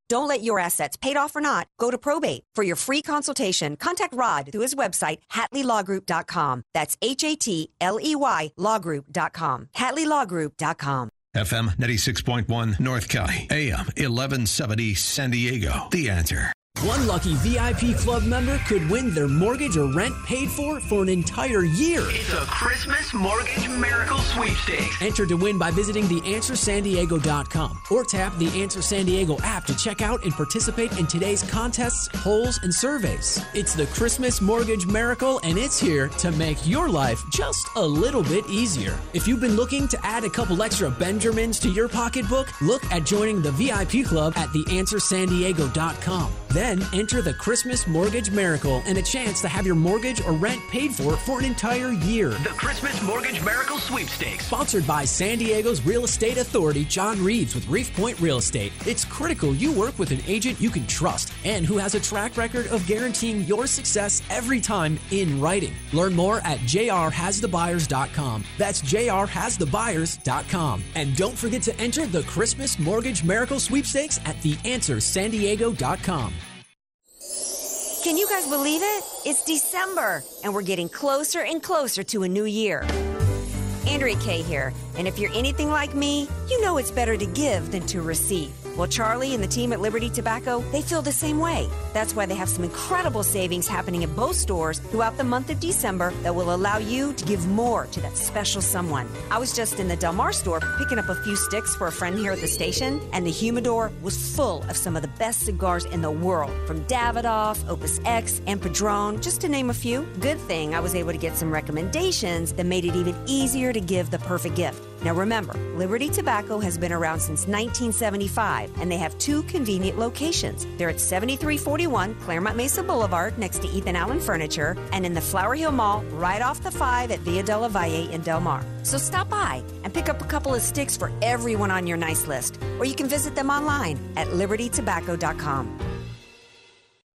[SPEAKER 1] Don't let your assets, paid off or not, go to probate. For your free consultation, contact Rod through his website, HatleyLawGroup.com. That's H A T L E Y LawGroup.com. HatleyLawGroup.com.
[SPEAKER 5] FM 96.1 North County, AM 1170 San Diego. The answer.
[SPEAKER 8] One lucky VIP club member could win their mortgage or rent paid for for an entire year.
[SPEAKER 17] It's a Christmas Mortgage Miracle Sweepstakes.
[SPEAKER 8] Enter to win by visiting theanswersandiego.com or tap the Answer San Diego app to check out and participate in today's contests, polls, and surveys. It's the Christmas Mortgage Miracle, and it's here to make your life just a little bit easier. If you've been looking to add a couple extra Benjamins to your pocketbook, look at joining the VIP club at theanswersandiego.com. Then enter the Christmas Mortgage Miracle and a chance to have your mortgage or rent paid for for an entire year.
[SPEAKER 17] The Christmas Mortgage Miracle Sweepstakes.
[SPEAKER 8] Sponsored by San Diego's Real Estate Authority, John Reeves with Reef Point Real Estate. It's critical you work with an agent you can trust and who has a track record of guaranteeing your success every time in writing. Learn more at jrhasthebuyers.com. That's jrhasthebuyers.com. And don't forget to enter the Christmas Mortgage Miracle Sweepstakes at theanswersandiego.com.
[SPEAKER 1] Can you guys believe it? It's December, and we're getting closer and closer to a new year. Andrea Kaye here, and if you're anything like me, you know it's better to give than to receive. Well, Charlie and the team at Liberty Tobacco, they feel the same way. That's why they have some incredible savings happening at both stores throughout the month of December that will allow you to give more to that special someone. I was just in the Del Mar store picking up a few sticks for a friend here at the station, and the humidor was full of some of the best cigars in the world, from Davidoff, Opus X, and Padron, just to name a few. Good thing I was able to get some recommendations that made it even easier to give the perfect gift. Now remember, Liberty Tobacco has been around since 1975, and they have two convenient locations. They're at 7341 Clairemont Mesa Boulevard next to Ethan Allen Furniture, and in the Flower Hill Mall right off the 5 at Via de la Valle in Del Mar. So stop by and pick up a couple of sticks for everyone on your nice list, or you can visit them online at libertytobacco.com.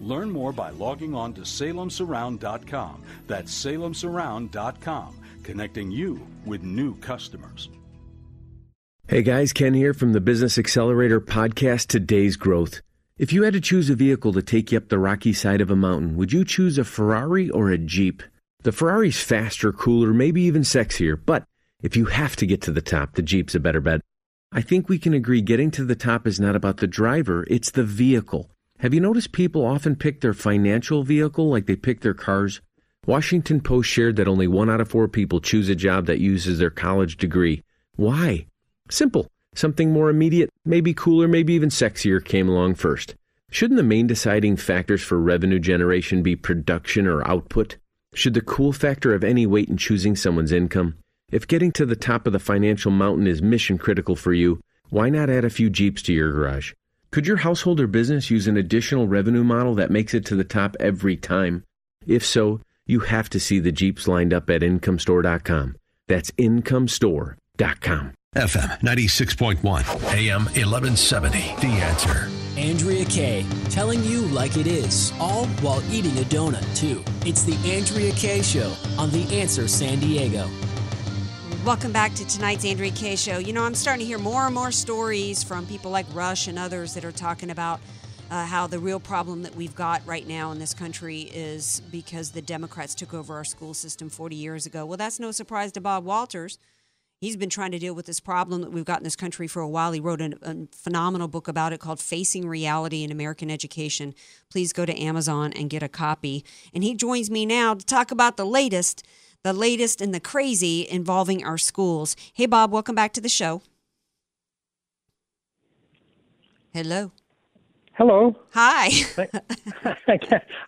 [SPEAKER 18] Learn more by logging on to salemsurround.com. That's salemsurround.com, connecting you with new customers.
[SPEAKER 19] Hey guys, Ken here from the Business Accelerator podcast, Today's Growth. If you had to choose a vehicle to take you up the rocky side of a mountain, would you choose a Ferrari or a Jeep? The Ferrari's faster, cooler, maybe even sexier, but if you have to get to the top, the Jeep's a better bet. I think we can agree getting to the top is not about the driver, it's the vehicle. Have you noticed people often pick their financial vehicle like they pick their cars? Washington Post shared that only one out of four people choose a job that uses their college degree. Why? Simple. Something more immediate, maybe cooler, maybe even sexier came along first. Shouldn't the main deciding factors for revenue generation be production or output? Should the cool factor have any weight in choosing someone's income? If getting to the top of the financial mountain is mission critical for you, why not add a few Jeeps to your garage? Could your household or business use an additional revenue model that makes it to the top every time? If so, you have to see the Jeeps lined up at incomestore.com. That's incomestore.com.
[SPEAKER 5] FM 96.1, AM 1170. The answer.
[SPEAKER 8] Andrea Kaye, telling you like it is, all while eating a donut, too. It's the Andrea Kaye Show on The Answer San Diego.
[SPEAKER 1] Welcome back to tonight's Andrea Kaye Show. You know, I'm starting to hear more and more stories from people like Rush and others that are talking about uh, how the real problem that we've got right now in this country is because the Democrats took over our school system 40 years ago. Well, that's no surprise to Bob Walters. He's been trying to deal with this problem that we've got in this country for a while. He wrote a, a phenomenal book about it called Facing Reality in American Education. Please go to Amazon and get a copy. And he joins me now to talk about the latest the latest and the crazy involving our schools. Hey, Bob, welcome back to the show. Hello.
[SPEAKER 20] Hello.
[SPEAKER 1] Hi. (laughs)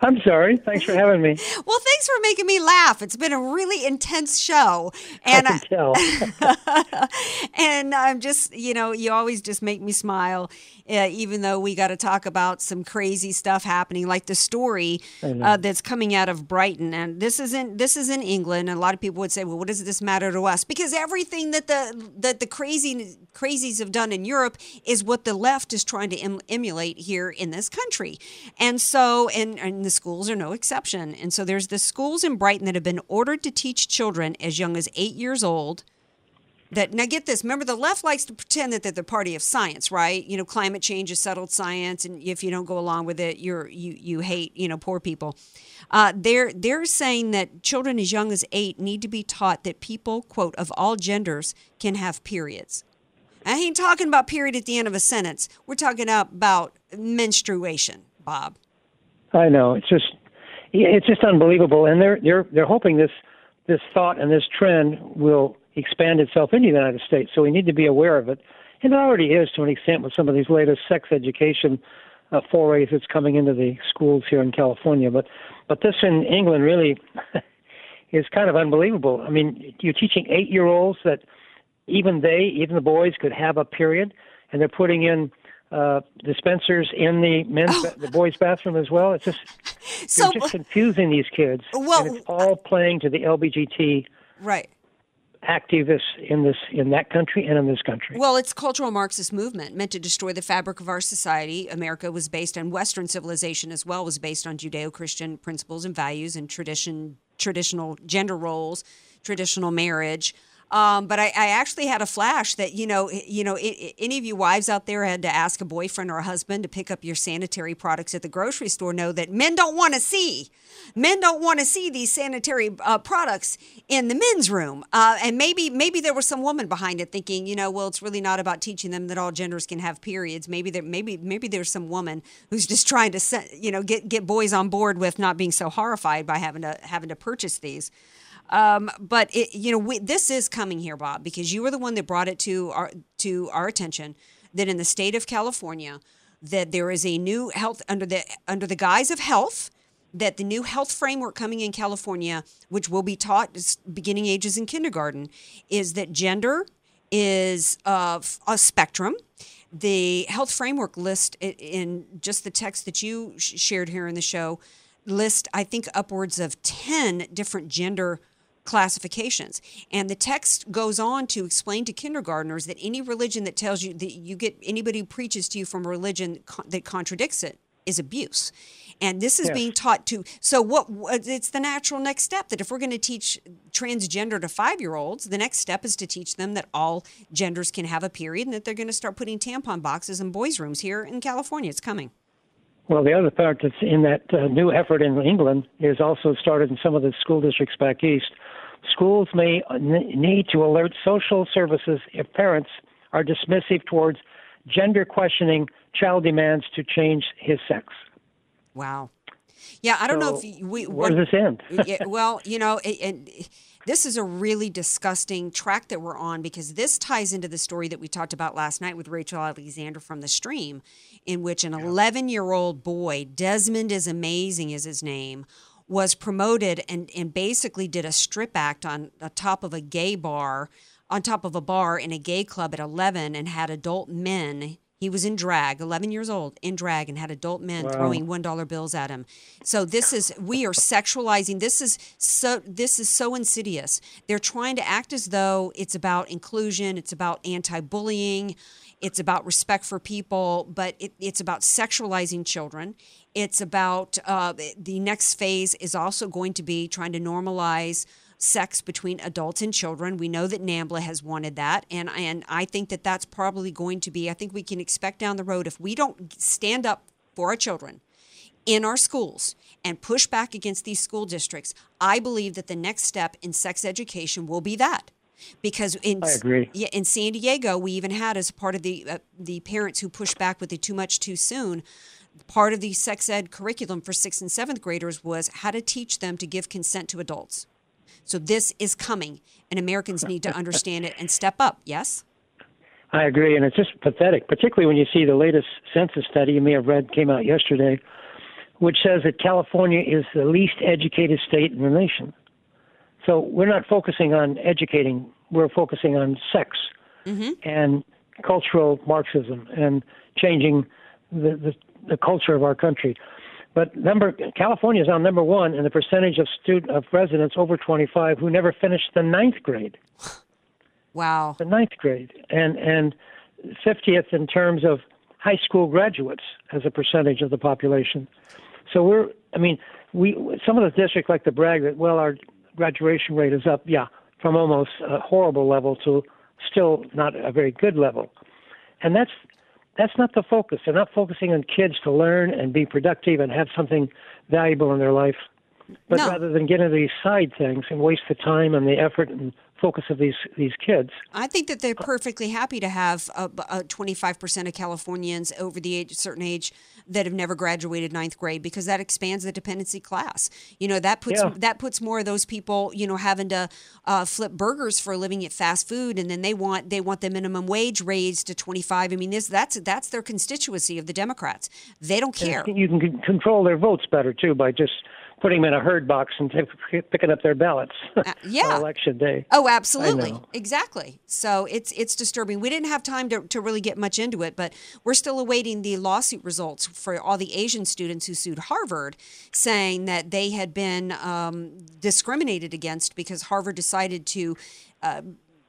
[SPEAKER 20] I'm sorry. Thanks for having me.
[SPEAKER 1] Well, thanks for making me laugh. It's been a really intense show, and
[SPEAKER 20] I can tell. (laughs)
[SPEAKER 1] and I'm just, you know, you always just make me smile, uh, even though we got to talk about some crazy stuff happening, like the story uh, that's coming out of Brighton. And this isn't this is in England, and a lot of people would say, well, what does this matter to us? Because everything that the that the crazy crazies have done in Europe is what the left is trying to em- emulate here in this country. And so, and, and the schools are no exception. And so there's the schools in Brighton that have been ordered to teach children as young as eight years old that now get this remember the left likes to pretend that they're the party of science right you know climate change is settled science and if you don't go along with it you're you you hate you know poor people uh, they're they're saying that children as young as eight need to be taught that people quote of all genders can have periods I ain't talking about period at the end of a sentence. We're talking about menstruation, Bob.
[SPEAKER 20] I know. It's just it's just unbelievable, and they're they're they're hoping this this thought and this trend will expand itself in the United States. So we need to be aware of it, and it already is to an extent with some of these latest sex education uh, forays that's coming into the schools here in California. But but this in England really (laughs) is kind of unbelievable. I mean, you're teaching eight year olds that even they, even the boys, could have a period, and they're putting in uh, dispensers in the men's,
[SPEAKER 1] Oh.
[SPEAKER 20] ba- the boys' bathroom as well. It's just,
[SPEAKER 1] So-
[SPEAKER 20] you're just confusing these kids.
[SPEAKER 1] Well-
[SPEAKER 20] and it's all playing to the LBGT
[SPEAKER 1] Right.
[SPEAKER 20] Activists in this, in that country and in this country.
[SPEAKER 1] Well, it's cultural Marxist movement meant to destroy the fabric of our society. America was based on Western civilization as well, was based on Judeo-Christian principles and values and tradition, traditional gender roles, traditional marriage. Um, but I, I actually had a flash that you know, you know, i i any of you wives out there had to ask a boyfriend or a husband to pick up your sanitary products at the grocery store know that men don't want to see, men don't want to see these sanitary uh, products in the men's room. Uh, and maybe maybe there was some woman behind it thinking, you know, well, it's really not about teaching them that all genders can have periods. Maybe there maybe maybe there's some woman who's just trying to you know get get boys on board with not being so horrified by having to having to purchase these. Um, but it, you know, we, this is coming here, Bob, because you were the one that brought it to our to our attention that in the state of California, that there is a new health under the under the guise of health that the new health framework coming in California, which will be taught beginning ages in kindergarten, is that gender is uh, f- a spectrum. The health framework list in just the text that you shared here in the show list, I think, upwards of 10 different gender classifications. And the text goes on to explain to kindergartners that any religion that tells you that you get anybody who preaches to you from a religion that contradicts it is abuse. And this is
[SPEAKER 20] Yes.
[SPEAKER 1] being taught to. So what? It's the natural next step that if we're going to teach transgender to five-year-olds, the next step is to teach them that all genders can have a period, and that they're going to start putting tampon boxes in boys' rooms here in California. It's coming.
[SPEAKER 20] Well, the other part that's in that uh, new effort in England is also started in some of the school districts back east. Schools may n- need to alert social services if parents are dismissive towards gender questioning child demands to change his sex.
[SPEAKER 1] Wow. Yeah, I don't know if you- we.
[SPEAKER 20] where does this end? (laughs)
[SPEAKER 1] yeah, well, you know, it, and this is a really disgusting track that we're on because this ties into the story that we talked about last night with Rachel Alexander from the stream, in which an 11 year old boy, Desmond is amazing, is his name, was promoted and and basically did a strip act on the top of a gay bar, on top of a bar in a gay club at 11, and had adult men. He was in drag, 11 years old, in drag, and had adult men
[SPEAKER 21] Wow.
[SPEAKER 1] throwing one dollar bills at him. So this is we are sexualizing. This is so this is so insidious. They're trying to act as though it's about inclusion. It's about anti-bullying. It's about respect for people, but it, it's about sexualizing children. It's about uh, the next phase is also going to be trying to normalize sex between adults and children. We know that NAMBLA has wanted that, and and I think that that's probably going to be. I think we can expect down the road if we don't stand up for our children in our schools and push back against these school districts. I believe that the next step in sex education will be that. Because in
[SPEAKER 20] I agree.
[SPEAKER 1] yeah, in San Diego, we even had as part of the uh, the parents who pushed back with the too much too soon. Part of the sex ed curriculum for sixth and seventh graders was how to teach them to give consent to adults. So this is coming, and Americans need to understand it and step up. Yes.
[SPEAKER 20] I agree, and it's just pathetic, particularly when you see the latest census study you may have read came out yesterday, which says that California is the least educated state in the nation. So we're not focusing on educating; we're focusing on sex
[SPEAKER 1] Mm-hmm.
[SPEAKER 20] and cultural Marxism and changing the, the the culture of our country. But number California is on number one in the percentage of student of residents over 25 who never finished the ninth grade. (sighs)
[SPEAKER 1] Wow.
[SPEAKER 20] The ninth grade, and and 50th in terms of high school graduates as a percentage of the population. So we're, I mean, we some of the districts like to brag that well our graduation rate is up, yeah, from almost a horrible level to still not a very good level, and that's that's not the focus. They're not focusing on kids to learn and be productive and have something valuable in their life, but
[SPEAKER 1] No.
[SPEAKER 20] rather than get into these side things and waste the time and the effort and focus of these these kids.
[SPEAKER 1] I think that they're perfectly happy to have uh, uh, 25% of Californians over the age, certain age that have never graduated ninth grade because that expands the dependency class. You know that puts
[SPEAKER 20] Yeah.
[SPEAKER 1] that puts more of those people, you know, having to uh, flip burgers for a living at fast food, and then they want they want the minimum wage raised to 25. I mean, this that's that's their constituency of the Democrats. They don't care.
[SPEAKER 20] you can control their votes better too by just putting them in a herd box and t- picking up their ballots
[SPEAKER 1] Uh, (laughs) yeah.
[SPEAKER 20] on election day.
[SPEAKER 1] Oh, absolutely. Exactly. So it's it's disturbing. We didn't have time to, to really get much into it, but we're still awaiting the lawsuit results for all the Asian students who sued Harvard, saying that they had been um, discriminated against because Harvard decided to. Uh,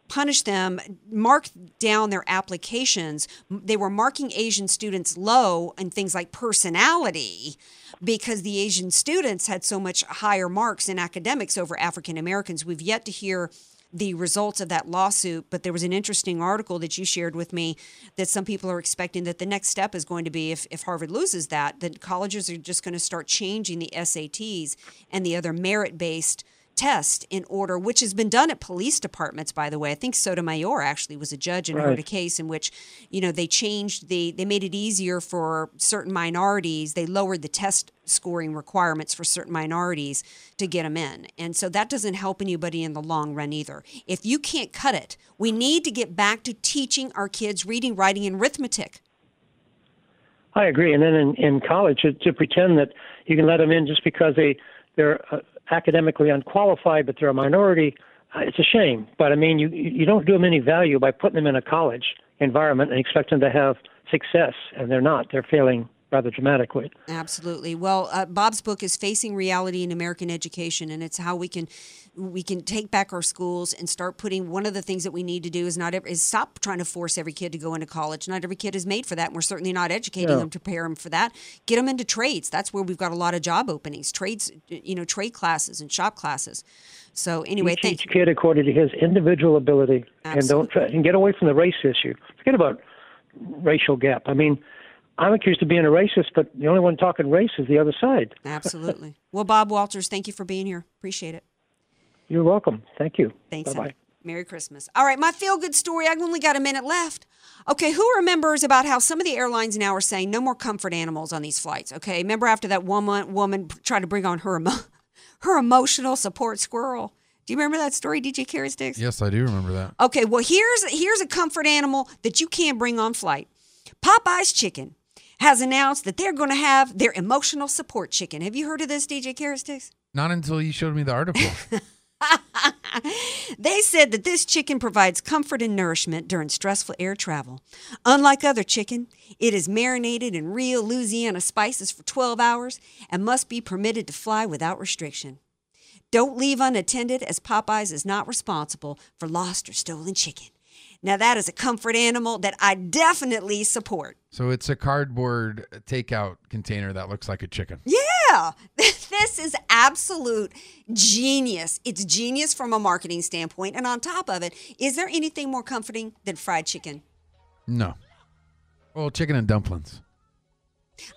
[SPEAKER 1] punish them, mark down their applications. They were marking Asian students low in things like personality because the Asian students had so much higher marks in academics over African Americans. We've yet to hear the results of that lawsuit, but there was an interesting article that you shared with me that some people are expecting that the next step is going to be if, if Harvard loses that, that colleges are just going to start changing the SATs and the other merit based test in order, which has been done at police departments, by the way. I think Sotomayor actually was a judge and heard a case in which, you know, they changed the, they made it easier for certain minorities. They lowered the test scoring requirements for certain minorities to get them in. And so that doesn't help anybody in the long run either. If you can't cut it, we need to get back to teaching our kids reading, writing, and arithmetic.
[SPEAKER 20] I agree. And then in, in college, to, to pretend that you can let them in just because they they're uh, academically unqualified, but they're a minority, uh, it's a shame. But I mean, you you don't do them any value by putting them in a college environment and expect them to have success, and they're not. They're failing rather dramatically.
[SPEAKER 1] Absolutely. Well, uh, Bob's book is Facing Reality in American Education, and it's how we can we can take back our schools and start putting. One of the things that we need to do is not is stop trying to force every kid to go into college. Not every kid is made for that, and we're certainly not educating
[SPEAKER 20] Yeah.
[SPEAKER 1] them to prepare them for that. Get them into trades. That's where we've got a lot of job openings. Trades, you know, trade classes and shop classes. So anyway,
[SPEAKER 20] Teach
[SPEAKER 1] thank
[SPEAKER 20] each kid according to his individual ability, and don't try, and get away from the race issue. Forget about racial gap. I mean, I'm accused of being a racist, but the only one talking race is the other side. (laughs)
[SPEAKER 1] Absolutely. well, Bob Walters, thank you for being here. Appreciate it.
[SPEAKER 20] You're welcome. Thank you.
[SPEAKER 1] Thanks.
[SPEAKER 20] Bye bye.
[SPEAKER 1] Merry Christmas. All right, my feel good story. I've only got a minute left. Okay, who remembers about how some of the airlines now are saying no more comfort animals on these flights? Okay, remember after that woman woman tried to bring on her emo- (laughs) her emotional support squirrel. Do you remember that story, DJ Carrot Sticks?
[SPEAKER 21] Yes, I do remember that.
[SPEAKER 1] Okay, well here's here's a comfort animal that you can't bring on flight. Popeye's Chicken has announced that they're going to have their emotional support chicken. Have you heard of this, DJ Carrot
[SPEAKER 21] Not until you showed me the article. (laughs)
[SPEAKER 1] They said that this chicken provides comfort and nourishment during stressful air travel. Unlike other chicken, it is marinated in real Louisiana spices for 12 hours and must be permitted to fly without restriction. Don't leave unattended, as Popeyes is not responsible for lost or stolen chicken. Now, that is a comfort animal that I definitely support.
[SPEAKER 21] so it's a cardboard takeout container that looks like a chicken.
[SPEAKER 1] Yeah, (laughs) this is absolute genius. It's genius from a marketing standpoint. And on top of it, is there anything more comforting than fried chicken?
[SPEAKER 21] No. Well, chicken and dumplings.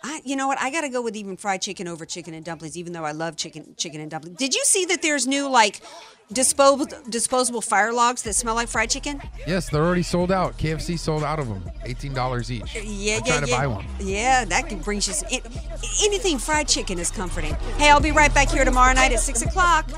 [SPEAKER 1] I, you know what? I got to go with even fried chicken over chicken and dumplings, even though I love chicken, chicken and dumplings. Did you see that there's new like disposable disposable fire logs that smell like fried chicken?
[SPEAKER 21] Yes, they're already sold out. KFC sold out of them. Eighteen dollars each.
[SPEAKER 1] Yeah,
[SPEAKER 21] I'm
[SPEAKER 1] yeah,
[SPEAKER 21] trying to buy one.
[SPEAKER 1] Yeah, that can bring you. Anything fried chicken is comforting. Hey, I'll be right back here tomorrow night at six o'clock.